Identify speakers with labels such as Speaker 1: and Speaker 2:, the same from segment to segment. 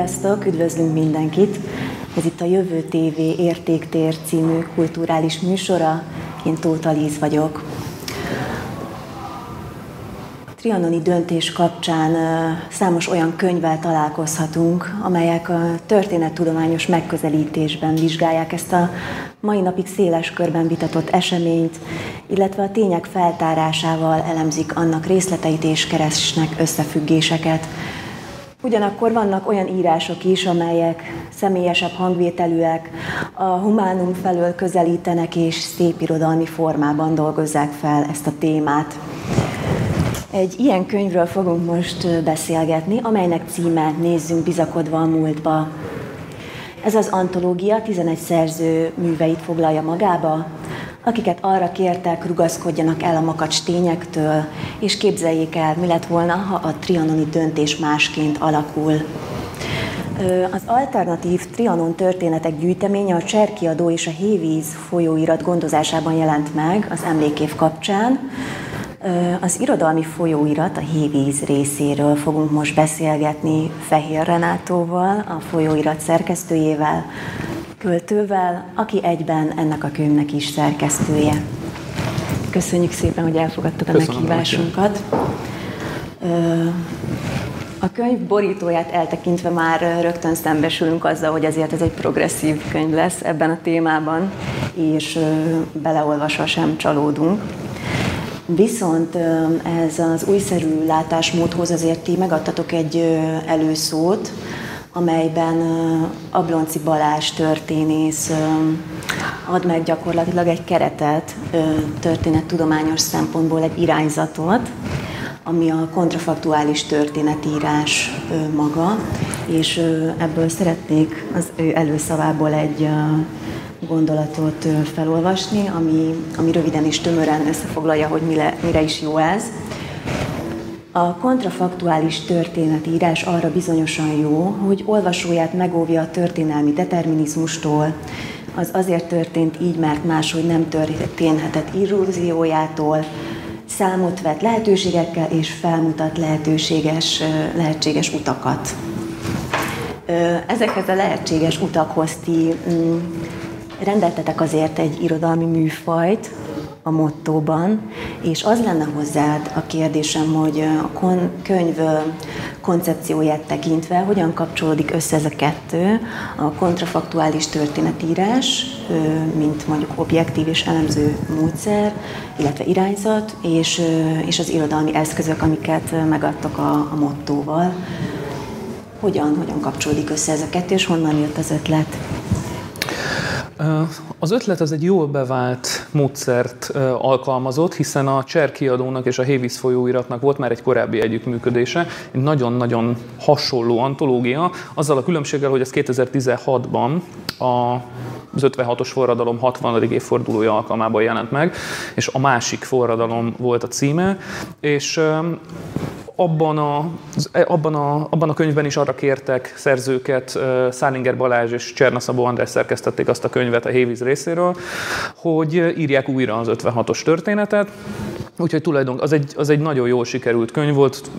Speaker 1: Sziasztok, üdvözlünk mindenkit! Ez itt a Jövő TV Értéktér című kulturális műsora. Én Tóth Líz vagyok. Trianoni döntés kapcsán számos olyan könyvvel találkozhatunk, amelyek a történettudományos megközelítésben vizsgálják ezt a mai napig széles körben vitatott eseményt, illetve a tények feltárásával elemzik annak részleteit és keresnek összefüggéseket. Ugyanakkor vannak olyan írások is, amelyek személyesebb hangvételűek, a humánum felől közelítenek és szép irodalmi formában dolgozzák fel ezt a témát. Egy ilyen könyvről fogunk most beszélgetni, amelynek címe Nézzünk bizakodva a múltba. Ez az antológia 11 szerző műveit foglalja magába, akiket arra kértek, rugaszkodjanak el a makacs tényektől, és képzeljék el, mi lett volna, ha a trianoni döntés másként alakul. Az alternatív Trianon történetek gyűjteménye a Cserkiadó és a Hévíz folyóirat gondozásában jelent meg az emlékév kapcsán. Az irodalmi folyóirat a Hévíz részéről fogunk most beszélgetni Fehér Renátóval, a folyóirat szerkesztőjével, költővel, aki egyben ennek a könyvnek is szerkesztője. Köszönjük szépen, hogy elfogadtad a Köszönöm meghívásunkat. A könyv borítóját eltekintve már rögtön szembesülünk azzal, hogy ezért ez egy progresszív könyv lesz ebben a témában, és beleolvasva sem csalódunk. Viszont ez az újszerű látásmódhoz azért ti megadtatok egy előszót, amelyben Ablonci Balázs történész ad meg gyakorlatilag egy keretet, történettudományos szempontból egy irányzatot, ami a kontrafaktuális történetírás maga, és ebből szeretnék az ő előszavából egy gondolatot felolvasni, ami, ami röviden és tömören összefoglalja, hogy mire, mire is jó ez. A kontrafaktuális történetírás arra bizonyosan jó, hogy olvasóját megóvja a történelmi determinizmustól, az azért történt így, mert máshogy nem történhetett illúziójától, számot vet lehetőségekkel és felmutat lehetőséges, lehetséges utakat. Ezekhez a lehetséges utakhoz ti mm, rendeltetek azért egy irodalmi műfajt, a mottóban, és az lenne hozzád a kérdésem, hogy a kon- könyv koncepcióját tekintve hogyan kapcsolódik össze ez a kettő, a kontrafaktuális történetírás, mint mondjuk objektív és elemző módszer, illetve irányzat, és, és az irodalmi eszközök, amiket megadtak a, a mottóval. Hogyan, hogyan kapcsolódik össze ez a kettő, és honnan jött az ötlet?
Speaker 2: Az ötlet az egy jól bevált módszert alkalmazott, hiszen a Cser kiadónak és a Hévíz folyóiratnak volt már egy korábbi együttműködése, egy nagyon-nagyon hasonló antológia, azzal a különbséggel, hogy ez 2016-ban a az 56-os forradalom 60. évfordulója alkalmában jelent meg, és a másik forradalom volt a címe, és abban a, abban, a, abban a könyvben is arra kértek szerzőket, Szálinger Balázs és Csernaszabó András szerkesztették azt a könyvet a Hévíz részéről, hogy írják újra az 56-os történetet, Úgyhogy tulajdonképpen az egy, az egy nagyon jól sikerült könyv volt,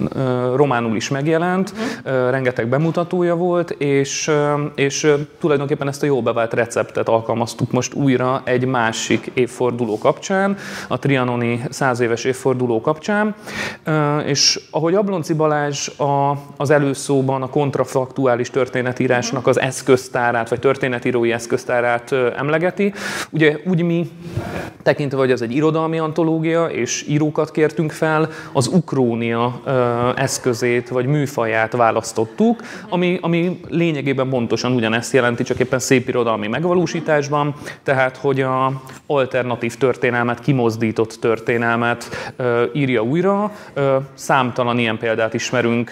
Speaker 2: románul is megjelent, uh-huh. rengeteg bemutatója volt, és, és tulajdonképpen ezt a jó bevált receptet alkalmaztuk most újra egy másik évforduló kapcsán, a trianoni száz éves évforduló kapcsán, és ahogy Ablonci Balázs a, az előszóban a kontrafaktuális történetírásnak az eszköztárát, vagy történetírói eszköztárát emlegeti, ugye úgy mi tekintve, hogy ez egy irodalmi antológia, és írókat kértünk fel, az ukrónia eszközét vagy műfaját választottuk, ami, ami lényegében pontosan ugyanezt jelenti, csak éppen szép irodalmi megvalósításban, tehát hogy a alternatív történelmet, kimozdított történelmet írja újra. Számtalan ilyen példát ismerünk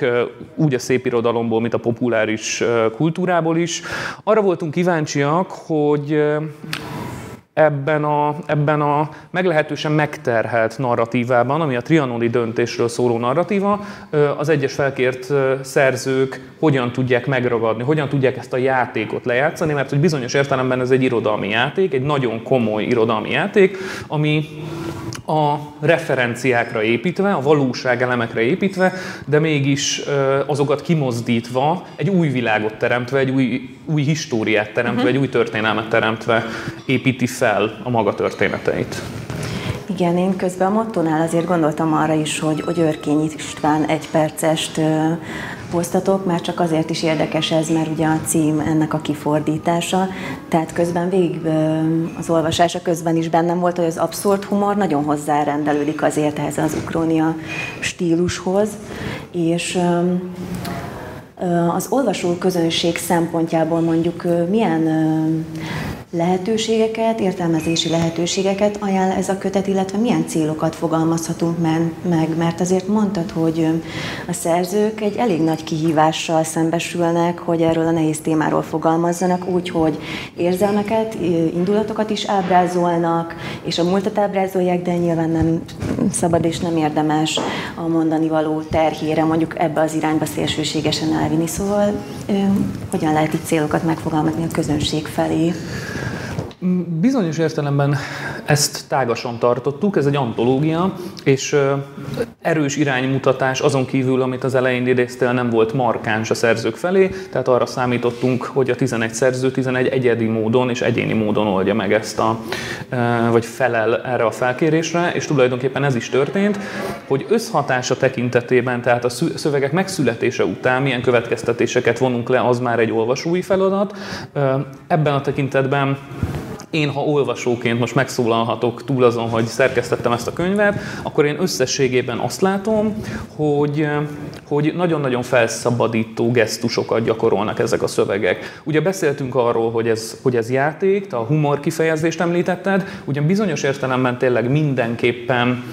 Speaker 2: úgy a szép irodalomból, mint a populáris kultúrából is. Arra voltunk kíváncsiak, hogy ebben a, ebben a meglehetősen megterhelt narratívában, ami a trianoni döntésről szóló narratíva, az egyes felkért szerzők hogyan tudják megragadni, hogyan tudják ezt a játékot lejátszani, mert hogy bizonyos értelemben ez egy irodalmi játék, egy nagyon komoly irodalmi játék, ami a referenciákra építve, a valóság elemekre építve, de mégis azokat kimozdítva, egy új világot teremtve, egy új, új históriát teremtve, uh-huh. egy új történelmet teremtve építi fel a maga történeteit.
Speaker 1: Igen, én közben a mottonál azért gondoltam arra is, hogy, hogy Örkény István egy percest hoztatok, már csak azért is érdekes ez, mert ugye a cím ennek a kifordítása, tehát közben végig az olvasása közben is bennem volt, hogy az abszurd humor nagyon hozzárendelődik azért ehhez az ukrónia stílushoz, és az olvasó közönség szempontjából mondjuk milyen lehetőségeket, értelmezési lehetőségeket ajánl ez a kötet, illetve milyen célokat fogalmazhatunk meg, mert azért mondtad, hogy a szerzők egy elég nagy kihívással szembesülnek, hogy erről a nehéz témáról fogalmazzanak, úgy, hogy érzelmeket, indulatokat is ábrázolnak, és a múltat ábrázolják, de nyilván nem szabad és nem érdemes a mondani való terhére mondjuk ebbe az irányba szélsőségesen elvinni. Szóval hogyan lehet itt célokat megfogalmazni a közönség felé?
Speaker 2: Bizonyos értelemben ezt tágasan tartottuk, ez egy antológia, és erős iránymutatás azon kívül, amit az elején idéztél, nem volt markáns a szerzők felé, tehát arra számítottunk, hogy a 11 szerző 11 egyedi módon és egyéni módon oldja meg ezt a, vagy felel erre a felkérésre, és tulajdonképpen ez is történt, hogy összhatása tekintetében, tehát a szövegek megszületése után milyen következtetéseket vonunk le, az már egy olvasói feladat. Ebben a tekintetben én, ha olvasóként most megszólalhatok túl azon, hogy szerkesztettem ezt a könyvet, akkor én összességében azt látom, hogy, hogy nagyon-nagyon felszabadító gesztusokat gyakorolnak ezek a szövegek. Ugye beszéltünk arról, hogy ez, hogy ez játék, te a humor kifejezést említetted, ugyan bizonyos értelemben tényleg mindenképpen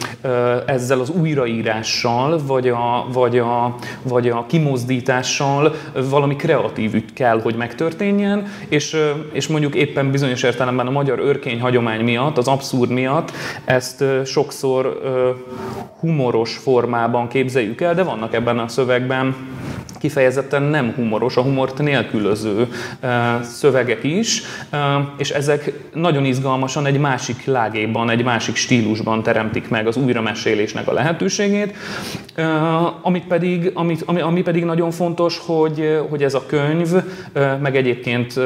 Speaker 2: ezzel az újraírással, vagy a, vagy a, vagy a kimozdítással valami kreatív ügy kell, hogy megtörténjen, és, és mondjuk éppen bizonyos értelemben a magyar örkény hagyomány miatt, az abszurd miatt ezt sokszor humoros formában képzeljük el, de vannak ebben a szövegben kifejezetten nem humoros, a humort nélkülöző szövegek is, és ezek nagyon izgalmasan egy másik lágéban, egy másik stílusban teremtik meg az újramesélésnek a lehetőségét, amit pedig, amit, ami, ami pedig nagyon fontos, hogy, hogy ez a könyv, meg egyébként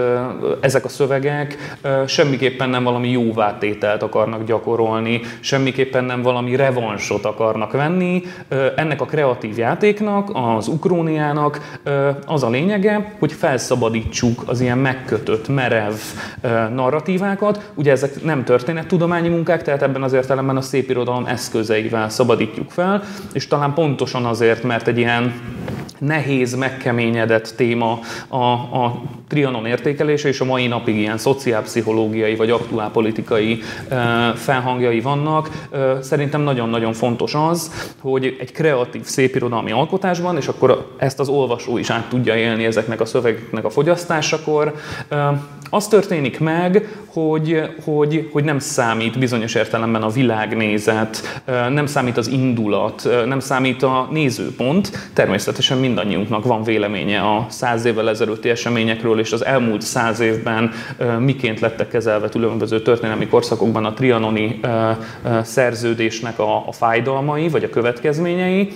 Speaker 2: ezek a szövegek semmiképpen nem valami jóvátételt akarnak gyakorolni, semmiképpen nem valami revansot akarnak venni. Ennek a kreatív játéknak, az ukróniának, az a lényege, hogy felszabadítsuk az ilyen megkötött, merev narratívákat. Ugye ezek nem történettudományi munkák, tehát ebben az értelemben a szépirodalom eszközeivel szabadítjuk fel, és talán pontosan azért, mert egy ilyen nehéz, megkeményedett téma a, a Trianon értékelése, és a mai napig ilyen szociálpszichológiai vagy aktuálpolitikai felhangjai vannak. Szerintem nagyon-nagyon fontos az, hogy egy kreatív szépirodalmi alkotásban, és akkor ezt az olvasó is át tudja élni ezeknek a szövegeknek a fogyasztásakor, az történik meg, hogy, hogy, hogy nem számít bizonyos értelemben a világnézet, nem számít az indulat, nem számít a nézőpont. Természetesen mindannyiunknak van véleménye a száz évvel ezelőtti eseményekről, és az elmúlt száz évben miként lettek kezelve különböző történelmi korszakokban a trianoni szerződésnek a, a fájdalmai, vagy a következményei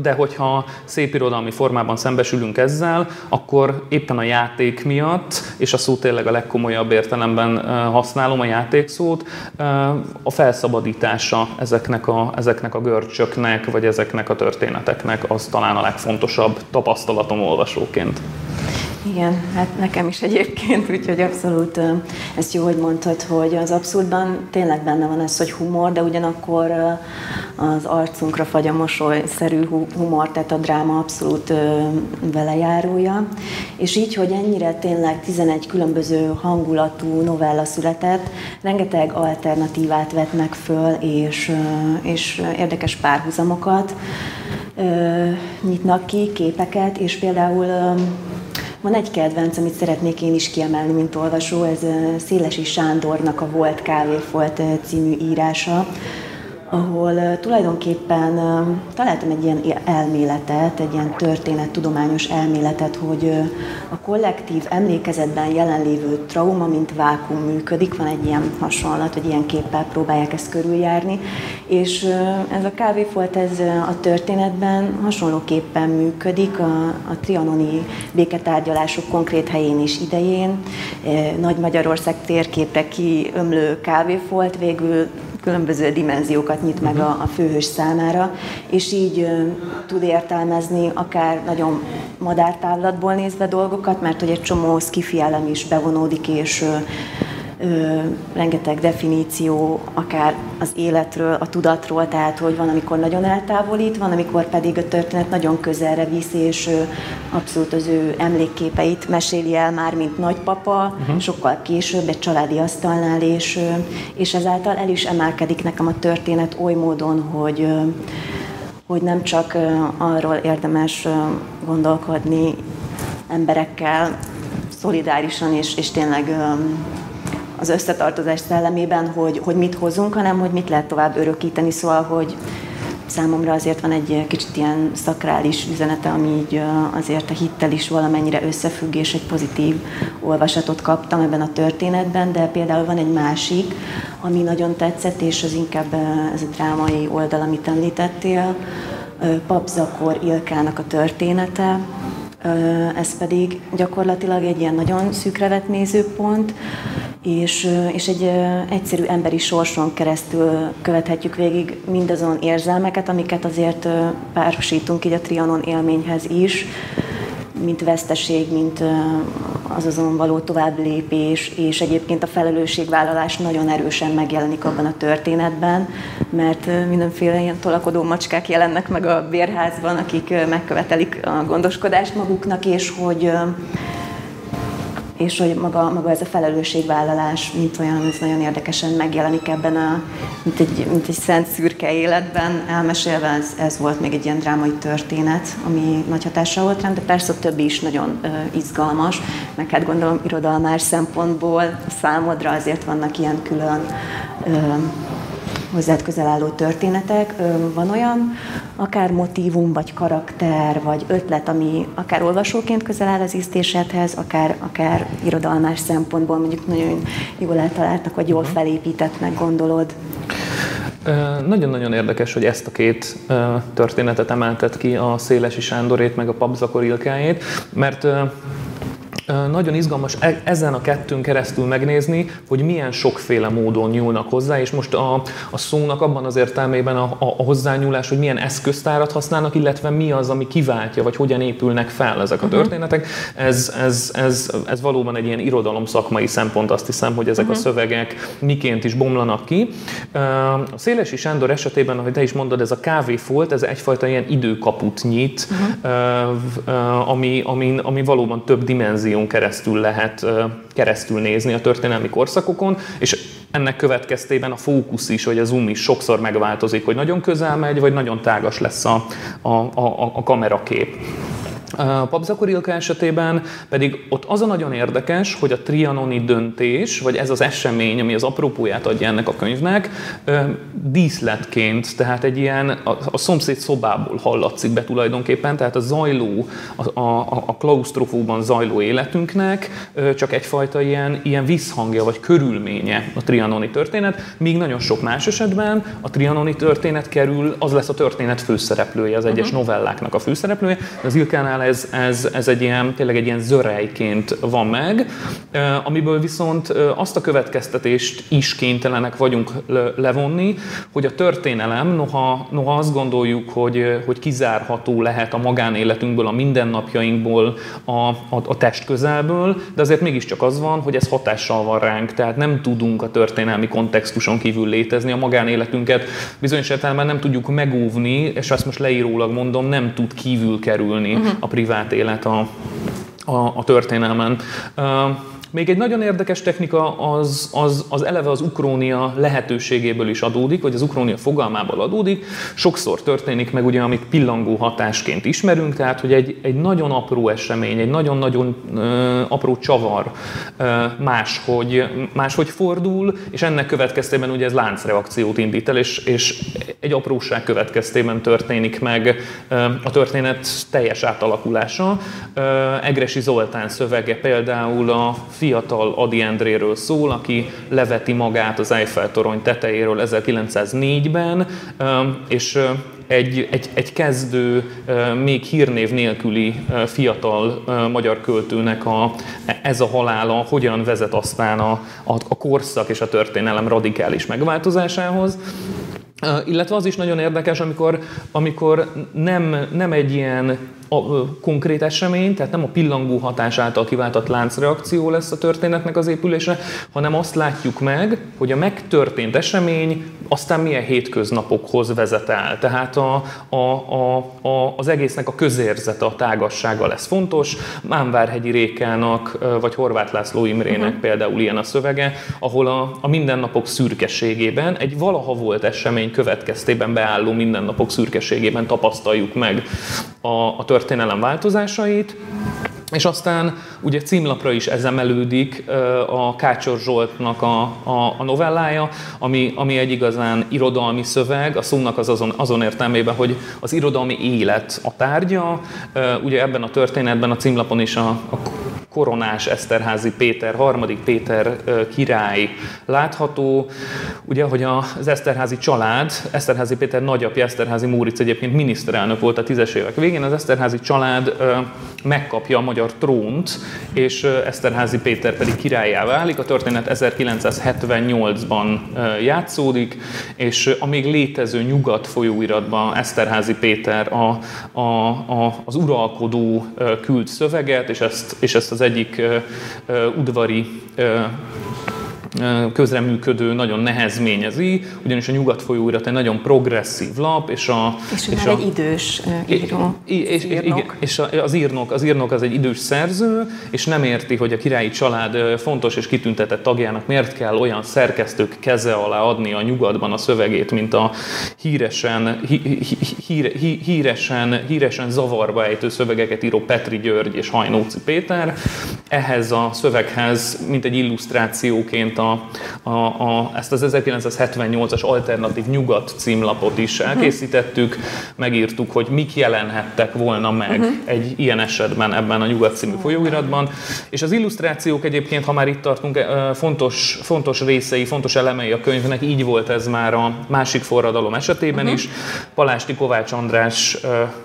Speaker 2: de hogyha szép irodalmi formában szembesülünk ezzel, akkor éppen a játék miatt, és a szó tényleg a legkomolyabb értelemben használom a játékszót, a felszabadítása ezeknek a, ezeknek a görcsöknek, vagy ezeknek a történeteknek az talán a legfontosabb tapasztalatom olvasóként.
Speaker 1: Igen, hát nekem is egyébként, úgyhogy abszolút ezt jó, hogy mondtad, hogy az abszurdban tényleg benne van ez, hogy humor, de ugyanakkor az arcunkra fagy a mosolyszerű humor, tehát a dráma abszolút velejárója. És így, hogy ennyire tényleg 11 különböző hangulatú novella született, rengeteg alternatívát vetnek föl, és, és érdekes párhuzamokat nyitnak ki, képeket, és például van egy kedvenc, amit szeretnék én is kiemelni, mint olvasó, ez Szélesi Sándornak a Volt Kávéfolt című írása, ahol tulajdonképpen találtam egy ilyen elméletet, egy ilyen történettudományos elméletet, hogy a kollektív emlékezetben jelenlévő trauma, mint vákum működik, van egy ilyen hasonlat, hogy ilyen képpel próbálják ezt körüljárni, és ez a kávéfolt ez a történetben hasonlóképpen működik a, a trianoni béketárgyalások konkrét helyén és idején. Nagy Magyarország térképre kiömlő kávéfolt végül különböző dimenziókat nyit meg a, a főhős számára, és így ö, tud értelmezni akár nagyon madártávlatból nézve dolgokat, mert hogy egy csomó skifielem is bevonódik, és ö, ö, rengeteg definíció, akár az életről, a tudatról, tehát hogy van, amikor nagyon eltávolít, van, amikor pedig a történet nagyon közelre viszi, és ö, abszolút az ő emlékképeit meséli el már, mint nagypapa, uh-huh. sokkal később egy családi asztalnál, és, ö, és ezáltal el is emelkedik nekem a történet oly módon, hogy ö, hogy nem csak arról érdemes gondolkodni emberekkel szolidárisan és, és tényleg az összetartozás szellemében, hogy, hogy mit hozunk, hanem hogy mit lehet tovább örökíteni. Szóval, hogy számomra azért van egy kicsit ilyen szakrális üzenete, ami így azért a hittel is valamennyire összefügg, és egy pozitív olvasatot kaptam ebben a történetben, de például van egy másik, ami nagyon tetszett, és az inkább ez a drámai oldal, amit említettél, Papzakor Ilkának a története, ez pedig gyakorlatilag egy ilyen nagyon szűkre vett nézőpont, és, és egy egyszerű emberi sorson keresztül követhetjük végig mindazon érzelmeket, amiket azért párosítunk így a Trianon élményhez is, mint veszteség, mint az azon való tovább lépés, és egyébként a felelősségvállalás nagyon erősen megjelenik abban a történetben, mert mindenféle ilyen tolakodó macskák jelennek meg a bérházban, akik megkövetelik a gondoskodást maguknak, és hogy és hogy maga, maga ez a felelősségvállalás, mint olyan, ez nagyon érdekesen megjelenik ebben a, mint egy, mint egy szent szürke életben, elmesélve ez, ez volt még egy ilyen drámai történet, ami nagy hatással volt rám, de persze a többi is nagyon ö, izgalmas, meg hát gondolom irodalmás szempontból számodra azért vannak ilyen külön ö, hozzád közel álló történetek. Van olyan akár motívum, vagy karakter, vagy ötlet, ami akár olvasóként közel áll az íztésedhez, akár, akár irodalmás szempontból mondjuk nagyon jól eltaláltak, vagy jól mhm. felépítettnek gondolod?
Speaker 2: Nagyon-nagyon érdekes, hogy ezt a két történetet emeltet ki, a Szélesi Sándorét, meg a Papzakor Ilkájét, mert nagyon izgalmas e- ezen a kettőn keresztül megnézni, hogy milyen sokféle módon nyúlnak hozzá, és most a, a szónak abban az értelmében a, a, a hozzányúlás, hogy milyen eszköztárat használnak, illetve mi az, ami kiváltja, vagy hogyan épülnek fel ezek a mhm. történetek, ez, ez, ez, ez valóban egy ilyen irodalom szakmai szempont, azt hiszem, hogy ezek uh-huh. a mhm. szövegek miként is bomlanak ki. A Szélesi Sándor esetében, ahogy te is mondod, ez a kávéfolt, ez egyfajta ilyen időkaput nyit, uh-huh. ami, ami, ami valóban több dimenzió dimenzión keresztül lehet keresztül nézni a történelmi korszakokon, és ennek következtében a fókusz is, vagy a zoom is sokszor megváltozik, hogy nagyon közel megy, vagy nagyon tágas lesz a, a, a, a kamerakép. A Papzakor Ilka esetében pedig ott az a nagyon érdekes, hogy a trianoni döntés, vagy ez az esemény, ami az apropóját adja ennek a könyvnek, díszletként, tehát egy ilyen a, a szomszéd szobából hallatszik be tulajdonképpen, tehát a zajló, a, a, a klaustrofóban zajló életünknek csak egyfajta ilyen, ilyen visszhangja, vagy körülménye a trianoni történet, míg nagyon sok más esetben a trianoni történet kerül, az lesz a történet főszereplője, az egyes uh-huh. novelláknak a főszereplője, az Ilkánál ez, ez, ez egy ilyen, tényleg egy ilyen zörejként van meg, amiből viszont azt a következtetést is kénytelenek vagyunk levonni, hogy a történelem, noha, noha azt gondoljuk, hogy, hogy kizárható lehet a magánéletünkből, a mindennapjainkból, a, a, a test közelből, de azért mégiscsak az van, hogy ez hatással van ránk, tehát nem tudunk a történelmi kontextuson kívül létezni, a magánéletünket bizonyos értelemben nem tudjuk megóvni, és azt most leírólag mondom, nem tud kívül kerülni uh-huh. A privát élet a, a, a történelmen. Még egy nagyon érdekes technika az, az, az eleve az ukrónia lehetőségéből is adódik, vagy az ukrónia fogalmából adódik. Sokszor történik meg ugye, amit pillangó hatásként ismerünk, tehát hogy egy, egy nagyon apró esemény, egy nagyon-nagyon ö, apró csavar ö, máshogy, máshogy fordul, és ennek következtében ugye ez láncreakciót indít el, és, és egy apróság következtében történik meg ö, a történet teljes átalakulása. Ö, Egresi Zoltán szövege például a fiatal Adi Endréről szól, aki leveti magát az Eiffel torony tetejéről 1904-ben, és egy, egy, egy kezdő, még hírnév nélküli fiatal magyar költőnek a, ez a halála hogyan vezet aztán a, a, a korszak és a történelem radikális megváltozásához. Illetve az is nagyon érdekes, amikor, amikor nem, nem egy ilyen a, a, konkrét esemény, tehát nem a pillangó hatás által kiváltott láncreakció lesz a történetnek az épülése, hanem azt látjuk meg, hogy a megtörtént esemény aztán milyen hétköznapokhoz vezet el. Tehát a, a, a, a, az egésznek a közérzete, a tágassága lesz fontos. Mámvárhegyi Rékának, vagy Horváth László Imrének uh-huh. például ilyen a szövege, ahol a, a mindennapok szürkeségében, egy valaha volt esemény következtében beálló mindennapok szürkeségében tapasztaljuk meg a, a történelem változásait, és aztán ugye címlapra is ez emelődik a Kácsor Zsoltnak a, a, a novellája, ami, ami egy igazán irodalmi szöveg, a szónak az azon, azon értelmében, hogy az irodalmi élet a tárgya. Ugye ebben a történetben a címlapon is a, a koronás Eszterházi Péter, harmadik Péter király látható. Ugye, hogy az Eszterházi család, Eszterházi Péter nagyapja, Eszterházi Móric egyébként miniszterelnök volt a tízes évek végén, az Eszterházi család megkapja a magyar trónt, és Eszterházi Péter pedig királyá válik. A történet 1978-ban játszódik, és a még létező nyugat folyóiratban Eszterházi Péter a, a, a, az uralkodó küld szöveget, és ezt, és ezt az egyik udvari közreműködő nagyon nehezményezi, ugyanis a nyugat folyóirat egy nagyon progresszív lap,
Speaker 1: és a... És, és a, egy idős író. És,
Speaker 2: és, igen, és az írnok, az írnok az egy idős szerző, és nem érti, hogy a királyi család fontos és kitüntetett tagjának miért kell olyan szerkesztők keze alá adni a nyugatban a szövegét, mint a híresen, hí, hí, hí, híresen, híresen zavarba ejtő szövegeket író Petri György és Hajnóci Péter. Ehhez a szöveghez, mint egy illusztrációként a a, a, a, ezt az 1978-as alternatív nyugat címlapot is elkészítettük, megírtuk, hogy mik jelenhettek volna meg uh-huh. egy ilyen esetben ebben a nyugat című folyóiratban, és az illusztrációk egyébként, ha már itt tartunk, fontos, fontos részei, fontos elemei a könyvnek, így volt ez már a másik forradalom esetében uh-huh. is. Palásti Kovács András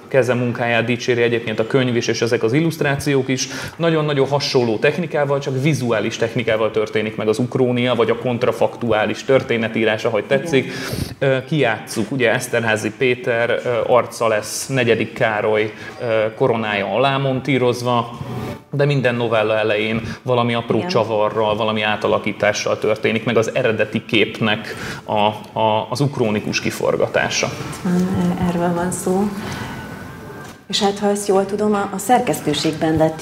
Speaker 2: keze munkáját dicséri egyébként a könyv is, és ezek az illusztrációk is. Nagyon-nagyon hasonló technikával, csak vizuális technikával történik meg az ukró irónia, vagy a kontrafaktuális történetírás, ahogy tetszik. Igen. Kijátszuk, ugye Eszterházi Péter arca lesz negyedik Károly koronája alá montírozva, de minden novella elején valami apró Igen. csavarral, valami átalakítással történik, meg az eredeti képnek a, a, az ukrónikus kiforgatása.
Speaker 1: Erről van szó. És hát, ha ezt jól tudom, a, a szerkesztőségben lett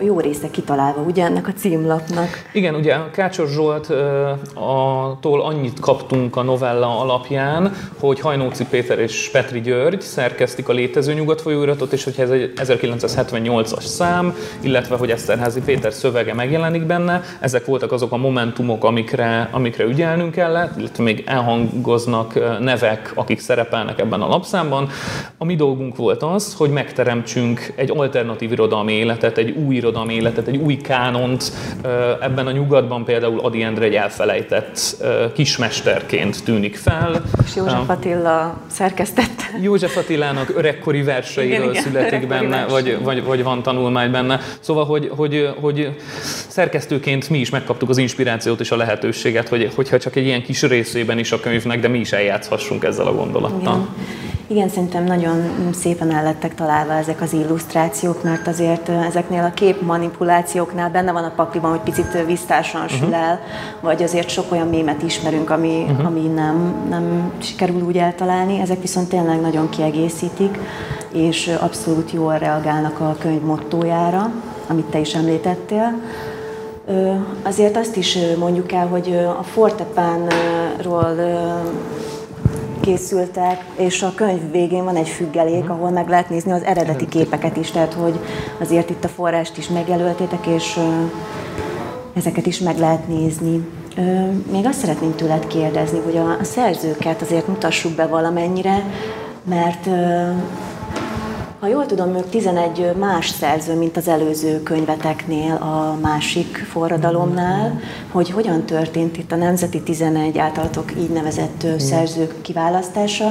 Speaker 1: jó, része kitalálva, ugye ennek a címlapnak.
Speaker 2: Igen, ugye Kácsos Zsolttól annyit kaptunk a novella alapján, hogy Hajnóci Péter és Petri György szerkesztik a létező nyugatfolyóiratot, és hogyha ez egy 1978-as szám, illetve hogy Eszterházi Péter szövege megjelenik benne, ezek voltak azok a momentumok, amikre, amikre ügyelnünk kellett, illetve még elhangoznak nevek, akik szerepelnek ebben a lapszámban. A mi dolgunk volt az, hogy meg megteremtsünk egy alternatív irodalmi életet, egy új irodalmi életet, egy új kánont. Ebben a nyugatban például Adi Endre egy elfelejtett kismesterként tűnik fel.
Speaker 1: És József Attila szerkesztett.
Speaker 2: József Attilának öregkori verseiről igen, születik igen, benne, vagy, vagy, vagy van tanulmány benne. Szóval, hogy, hogy, hogy szerkesztőként mi is megkaptuk az inspirációt és a lehetőséget, hogy, hogyha csak egy ilyen kis részében is a könyvnek, de mi is eljátszhassunk ezzel a gondolattal.
Speaker 1: Igen. Igen, szerintem nagyon szépen el lettek találva ezek az illusztrációk, mert azért ezeknél a kép manipulációknál benne van a pakliban, hogy picit uh-huh. sül el, vagy azért sok olyan mémet ismerünk, ami, uh-huh. ami nem, nem sikerül úgy eltalálni. Ezek viszont tényleg nagyon kiegészítik, és abszolút jól reagálnak a könyv mottójára, amit te is említettél. Azért azt is mondjuk el, hogy a fortepánról készültek, és a könyv végén van egy függelék, ahol meg lehet nézni az eredeti képeket is, tehát hogy azért itt a forrást is megjelöltétek, és ezeket is meg lehet nézni. Még azt szeretném tőled kérdezni, hogy a szerzőket azért mutassuk be valamennyire, mert ha jól tudom, ők 11 más szerző, mint az előző könyveteknél, a másik forradalomnál, hogy hogyan történt itt a Nemzeti 11 általatok így nevezett szerzők kiválasztása,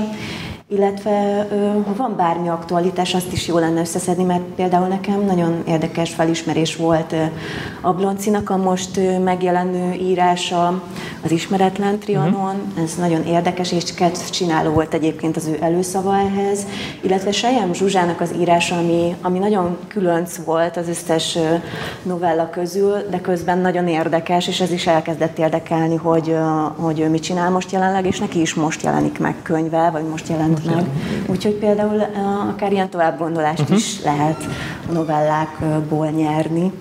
Speaker 1: illetve ha van bármi aktualitás, azt is jó lenne összeszedni, mert például nekem nagyon érdekes felismerés volt Abloncinak a most megjelenő írása az Ismeretlen Trianon, uh-huh. ez nagyon érdekes, és csináló volt egyébként az ő előszava ehhez, illetve Sejem Zsuzsának az írása, ami, ami nagyon különc volt az összes novella közül, de közben nagyon érdekes, és ez is elkezdett érdekelni, hogy, hogy ő mit csinál most jelenleg, és neki is most jelenik meg könyve, vagy most jelent meg. Úgyhogy például akár ilyen továbbgondolást uh-huh. is lehet a novellákból nyerni.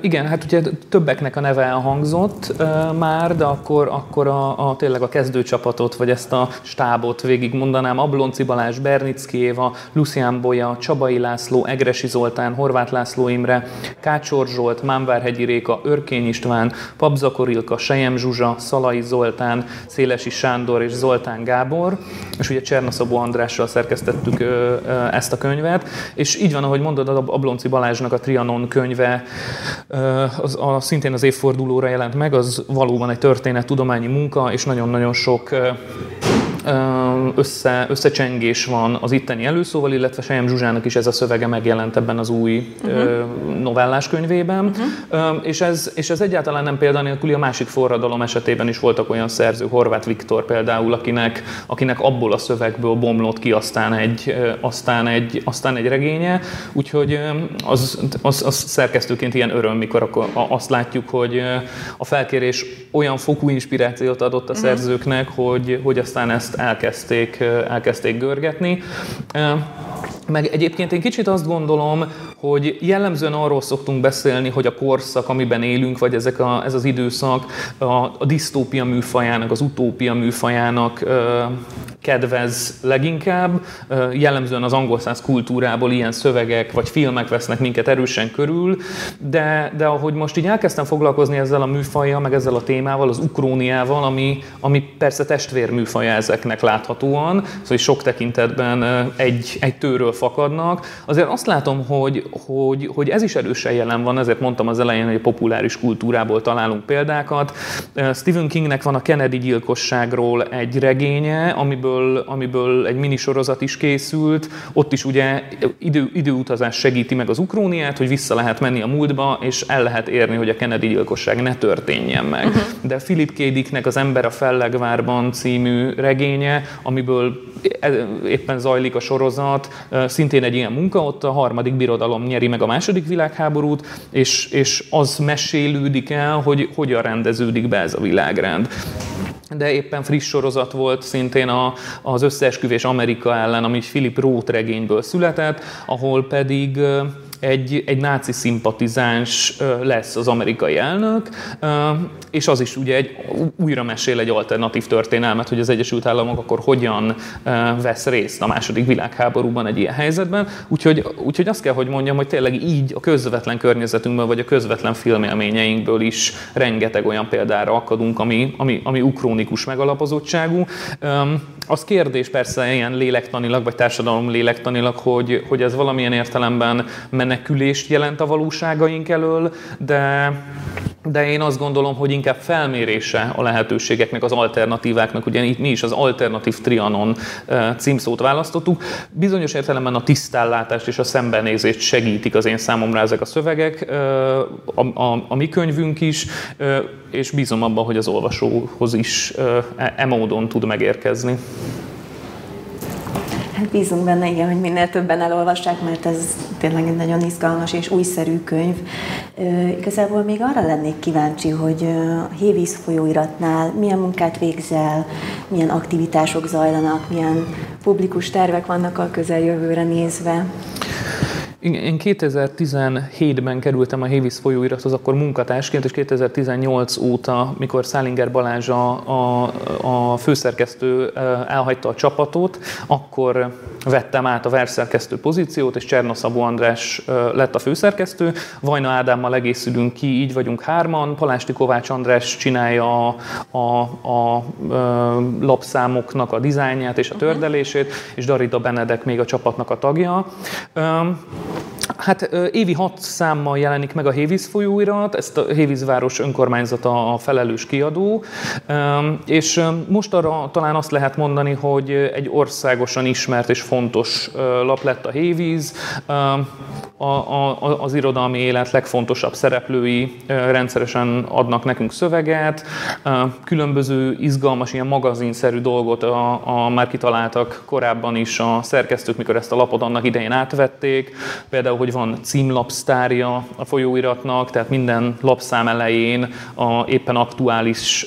Speaker 2: Igen, hát ugye többeknek a neve elhangzott uh, már, de akkor, akkor a, a, tényleg a kezdőcsapatot, vagy ezt a stábot végig mondanám. Ablonci Balázs, Bernicki Éva, Lucián Bolya, Csabai László, Egresi Zoltán, Horváth László Imre, Kácsor Zsolt, Mámvárhegyi Réka, Örkény István, Pabzakorilka, Sejem Zsuzsa, Szalai Zoltán, Szélesi Sándor és Zoltán Gábor, és ugye Csernaszabó Andrással szerkesztettük ezt a könyvet, és így van, ahogy mondod, a Ablonci Balázsnak a Trianon könyve az, a, szintén az évfordulóra jelent meg, az valóban egy történettudományi munka, és nagyon-nagyon sok össze, összecsengés van az itteni előszóval, illetve Sejem Zsuzsának is ez a szövege megjelent ebben az új uh-huh. novellás könyvében. Uh-huh. És, ez, és ez egyáltalán nem példanélküli, a másik forradalom esetében is voltak olyan szerző, Horváth Viktor például, akinek, akinek abból a szövegből bomlott ki aztán egy, aztán egy, aztán egy regénye. Úgyhogy az, az, az szerkesztőként ilyen öröm, mikor akkor azt látjuk, hogy a felkérés olyan fokú inspirációt adott a uh-huh. szerzőknek, hogy, hogy aztán ezt elkezdték, elkezdték görgetni. Meg egyébként én kicsit azt gondolom, hogy jellemzően arról szoktunk beszélni, hogy a korszak, amiben élünk, vagy ezek a, ez az időszak a, a disztópia műfajának, az utópia műfajának kedvez leginkább. Jellemzően az angol száz kultúrából ilyen szövegek vagy filmek vesznek minket erősen körül, de, de ahogy most így elkezdtem foglalkozni ezzel a műfajjal, meg ezzel a témával, az ukróniával, ami, ami persze testvérműfaja ezeknek láthatóan, szóval sok tekintetben egy, egy tőről fakadnak, azért azt látom, hogy, hogy, hogy ez is erősen jelen van, ezért mondtam az elején, hogy a populáris kultúrából találunk példákat. Stephen Kingnek van a Kennedy gyilkosságról egy regénye, amiből, amiből egy minisorozat is készült. Ott is ugye idő, időutazás segíti meg az ukróniát, hogy vissza lehet menni a múltba, és el lehet érni, hogy a Kennedy gyilkosság ne történjen meg. Uh-huh. De Philip K. Dicknek az Ember a Fellegvárban című regénye, amiből e, éppen zajlik a sorozat, szintén egy ilyen munka, ott a harmadik birodalom nyeri meg a második világháborút, és, és az mesélődik el, hogy hogyan rendeződik be ez a világrend de éppen friss sorozat volt szintén a, az összeesküvés Amerika ellen, ami Philip Roth regényből született, ahol pedig egy, egy náci szimpatizáns lesz az amerikai elnök, és az is ugye egy, újra mesél egy alternatív történelmet, hogy az Egyesült Államok akkor hogyan vesz részt a második világháborúban egy ilyen helyzetben. Úgyhogy, úgyhogy azt kell, hogy mondjam, hogy tényleg így a közvetlen környezetünkből, vagy a közvetlen filmélményeinkből is rengeteg olyan példára akadunk, ami, ami, ami ukrónikus megalapozottságú. Az kérdés persze ilyen lélektanilag, vagy társadalom lélektanilag, hogy, hogy ez valamilyen értelemben menekülést jelent a valóságaink elől, de, de én azt gondolom, hogy inkább felmérése a lehetőségeknek, az alternatíváknak, ugye itt mi is az alternatív trianon címszót választottuk. Bizonyos értelemben a tisztállátást és a szembenézést segítik az én számomra ezek a szövegek, a, a, a mi könyvünk is, és bízom abban, hogy az olvasóhoz is e, e módon tud megérkezni.
Speaker 1: Hát bízunk benne, igen, hogy minél többen elolvassák, mert ez tényleg egy nagyon izgalmas és újszerű könyv. Igazából még arra lennék kíváncsi, hogy a Hévíz folyóiratnál milyen munkát végzel, milyen aktivitások zajlanak, milyen publikus tervek vannak a közeljövőre nézve.
Speaker 2: Én 2017-ben kerültem a Hévíz folyóirathoz, akkor munkatársként, és 2018 óta, mikor Szálinger Balázs a, a, a főszerkesztő elhagyta a csapatot, akkor vettem át a versszerkesztő pozíciót, és Csernoszabó András lett a főszerkesztő. Vajna Ádámmal egészülünk ki, így vagyunk hárman. Palásti Kovács András csinálja a, a, a, a lapszámoknak a dizájnját és a mhm. tördelését, és Darida Benedek még a csapatnak a tagja. Hát évi hat számmal jelenik meg a Hévíz folyóirat, ezt a Hévízváros önkormányzata a felelős kiadó, és most arra talán azt lehet mondani, hogy egy országosan ismert és fontos lap lett a Hévíz, a, a, az irodalmi élet legfontosabb szereplői rendszeresen adnak nekünk szöveget, különböző izgalmas, ilyen magazinszerű dolgot a, a már kitaláltak korábban is a szerkesztők, mikor ezt a lapot annak idején átvették, például, hogy van címlapsztárja a folyóiratnak, tehát minden lapszám elején a éppen aktuális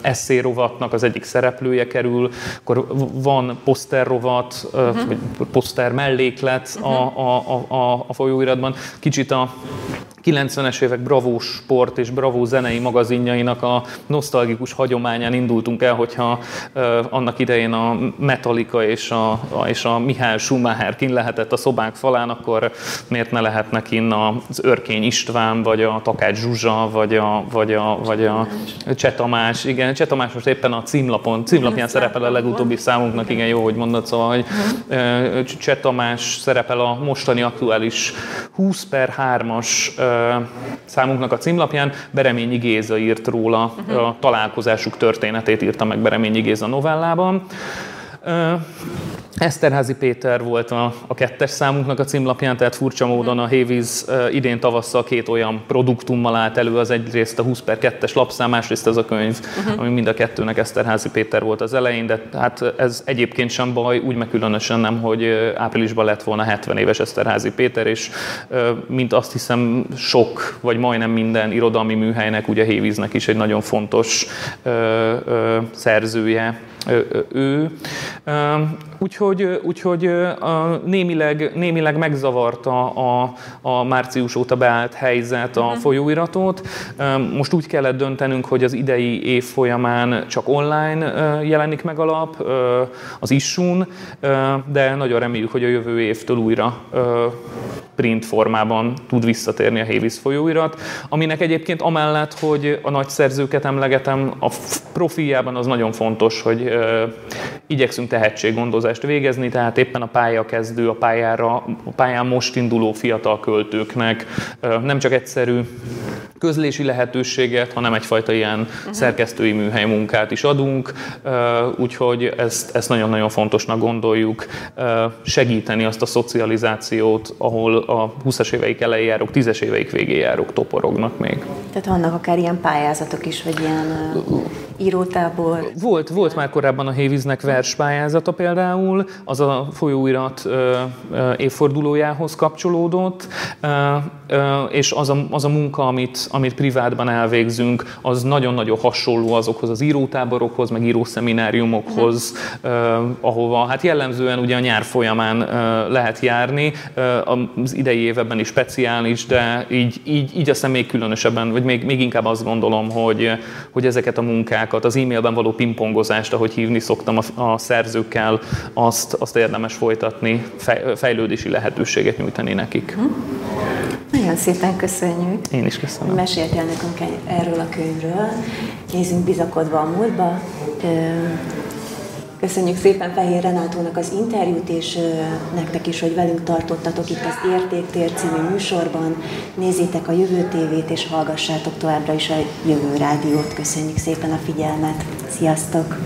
Speaker 2: eszérovatnak az egyik szereplője kerül, akkor van poszterrovat, uh-huh. vagy poszter melléklet uh-huh. a, a, a, a folyóiratban. Kicsit a 90-es évek Bravo sport és Bravo zenei magazinjainak a nosztalgikus hagyományán indultunk el, hogyha annak idején a Metallica és a, a, és a Mihály Schumacher kin lehetett a szobánk falán, akkor miért ne lehetnek innen az Örkény István, vagy a Takács Zsuzsa, vagy a, vagy a, vagy a Cseh Tamás. Igen, Cseh Tamás most éppen a címlapon, címlapján szerepel a legutóbbi számunknak, igen, jó, hogy mondod, szóval, hogy Cseh Tamás szerepel a mostani aktuális 20 per 3-as számunknak a címlapján. Bereményi Géza írt róla, a találkozásuk történetét írta meg Bereményi Géza novellában. Eszterházi Péter volt a, a kettes számunknak a címlapján, tehát furcsa módon a Hévíz idén tavasszal két olyan produktummal állt elő, az egyrészt a 20 per 2-es lapszám, másrészt ez a könyv, uh-huh. ami mind a kettőnek Eszterházi Péter volt az elején, de hát ez egyébként sem baj, úgy meg különösen nem, hogy áprilisban lett volna 70 éves Eszterházi Péter, és mint azt hiszem sok, vagy majdnem minden irodalmi műhelynek, ugye Hévíznek is egy nagyon fontos ö, ö, szerzője ő. Úgyhogy, úgyhogy némileg, némileg megzavarta a, a március óta beállt helyzet a mhm. folyóiratot. Most úgy kellett döntenünk, hogy az idei év folyamán csak online jelenik meg a lap, az issun, de nagyon reméljük, hogy a jövő évtől újra print formában tud visszatérni a Hévíz folyóirat, aminek egyébként amellett, hogy a nagy szerzőket emlegetem, a profiljában az nagyon fontos, hogy igyekszünk tehetséggondozást végezni, tehát éppen a pályakezdő, a, pályára, a pályán most induló fiatal költőknek nem csak egyszerű közlési lehetőséget, hanem egyfajta ilyen uh-huh. szerkesztői műhely munkát is adunk, úgyhogy ezt, ezt nagyon-nagyon fontosnak gondoljuk segíteni azt a szocializációt, ahol a 20-as éveik elején járók, 10-es éveik végén járók toporognak még.
Speaker 1: Tehát vannak akár ilyen pályázatok is, vagy ilyen írótábor?
Speaker 2: Volt, volt már korábban a Hévíznek verspályázata például, az a folyóirat évfordulójához kapcsolódott, és az a, az a munka, amit, amit privátban elvégzünk, az nagyon-nagyon hasonló azokhoz az írótáborokhoz, meg írószemináriumokhoz, uh-huh. ahova hát jellemzően ugye a nyár folyamán lehet járni, az idei évben is speciális, de így, így, így aztán még különösebben, vagy még, még inkább azt gondolom, hogy, hogy ezeket a munkákat, az e-mailben való pingpongozást, ahogy hívni szoktam a, a szerzőkkel, azt, azt érdemes folytatni, fejlődési lehetőséget nyújtani nekik. Uh-huh.
Speaker 1: Nagyon szépen köszönjük.
Speaker 2: Én is köszönöm.
Speaker 1: Meséltél nekünk erről a könyvről. Nézzünk bizakodva a múltba. Köszönjük szépen Fehér Renátónak az interjút, és nektek is, hogy velünk tartottatok itt az Értéktér című műsorban. Nézzétek a Jövő tévét, és hallgassátok továbbra is a Jövő Rádiót. Köszönjük szépen a figyelmet. Sziasztok!